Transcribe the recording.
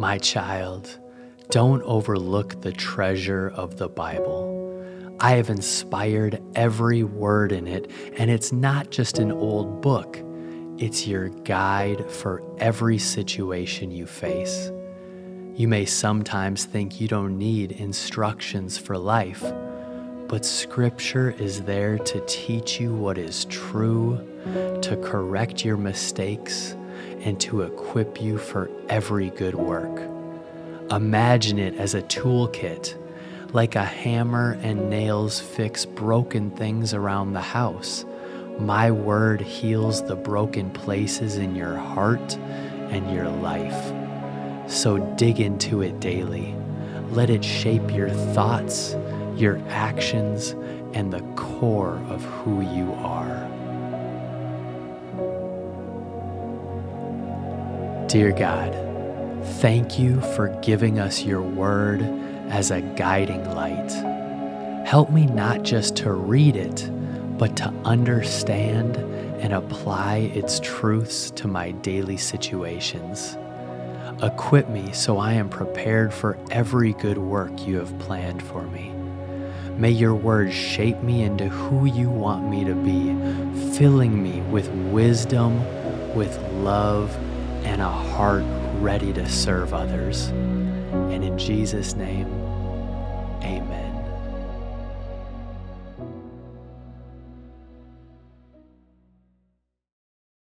My child, don't overlook the treasure of the Bible. I have inspired every word in it, and it's not just an old book, it's your guide for every situation you face. You may sometimes think you don't need instructions for life, but Scripture is there to teach you what is true, to correct your mistakes, and to equip you for every good work. Imagine it as a toolkit, like a hammer and nails fix broken things around the house. My word heals the broken places in your heart and your life. So dig into it daily. Let it shape your thoughts, your actions, and the core of who you are. Dear God, thank you for giving us your word as a guiding light. Help me not just to read it, but to understand and apply its truths to my daily situations. Equip me so I am prepared for every good work you have planned for me. May your word shape me into who you want me to be, filling me with wisdom, with love, and a heart ready to serve others. And in Jesus' name, amen.